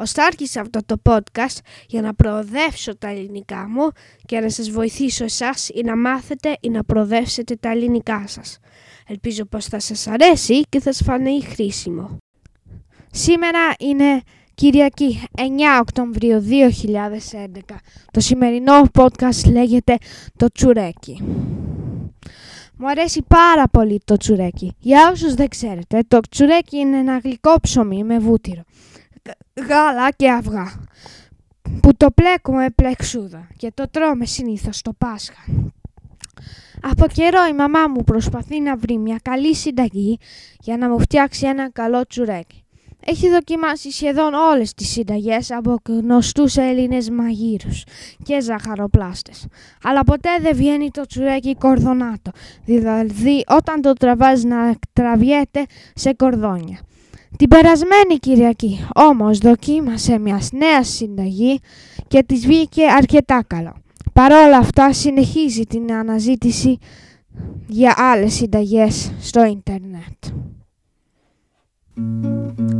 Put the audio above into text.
Ωστά άρχισα αυτό το podcast για να προοδεύσω τα ελληνικά μου και να σας βοηθήσω εσάς ή να μάθετε ή να προοδεύσετε τα ελληνικά σας. Ελπίζω πως θα σας αρέσει και θα σας φανεί χρήσιμο. Σήμερα είναι Κυριακή 9 Οκτωβρίου 2011. Το σημερινό podcast λέγεται «Το τσουρέκι». Μου αρέσει πάρα πολύ το τσουρέκι. Για όσους δεν ξέρετε, το τσουρέκι είναι ένα γλυκό ψωμί με βούτυρο, γ- γάλα και αυγά, που το πλέκουμε με πλεξούδα και το τρώμε συνήθως το Πάσχα. Από καιρό η μαμά μου προσπαθεί να βρει μια καλή συνταγή για να μου φτιάξει ένα καλό τσουρέκι. Έχει δοκιμάσει σχεδόν όλες τις συνταγές από γνωστούς Έλληνες μαγείρους και ζαχαροπλάστες. Αλλά ποτέ δεν βγαίνει το τσουρέκι κορδονάτο, δηλαδή όταν το τραβάς να τραβιέται σε κορδόνια. Την περασμένη Κυριακή όμως δοκίμασε μιας νέας συνταγή και της βγήκε αρκετά καλό. Παρ' όλα αυτά συνεχίζει την αναζήτηση για άλλες συνταγές στο ίντερνετ.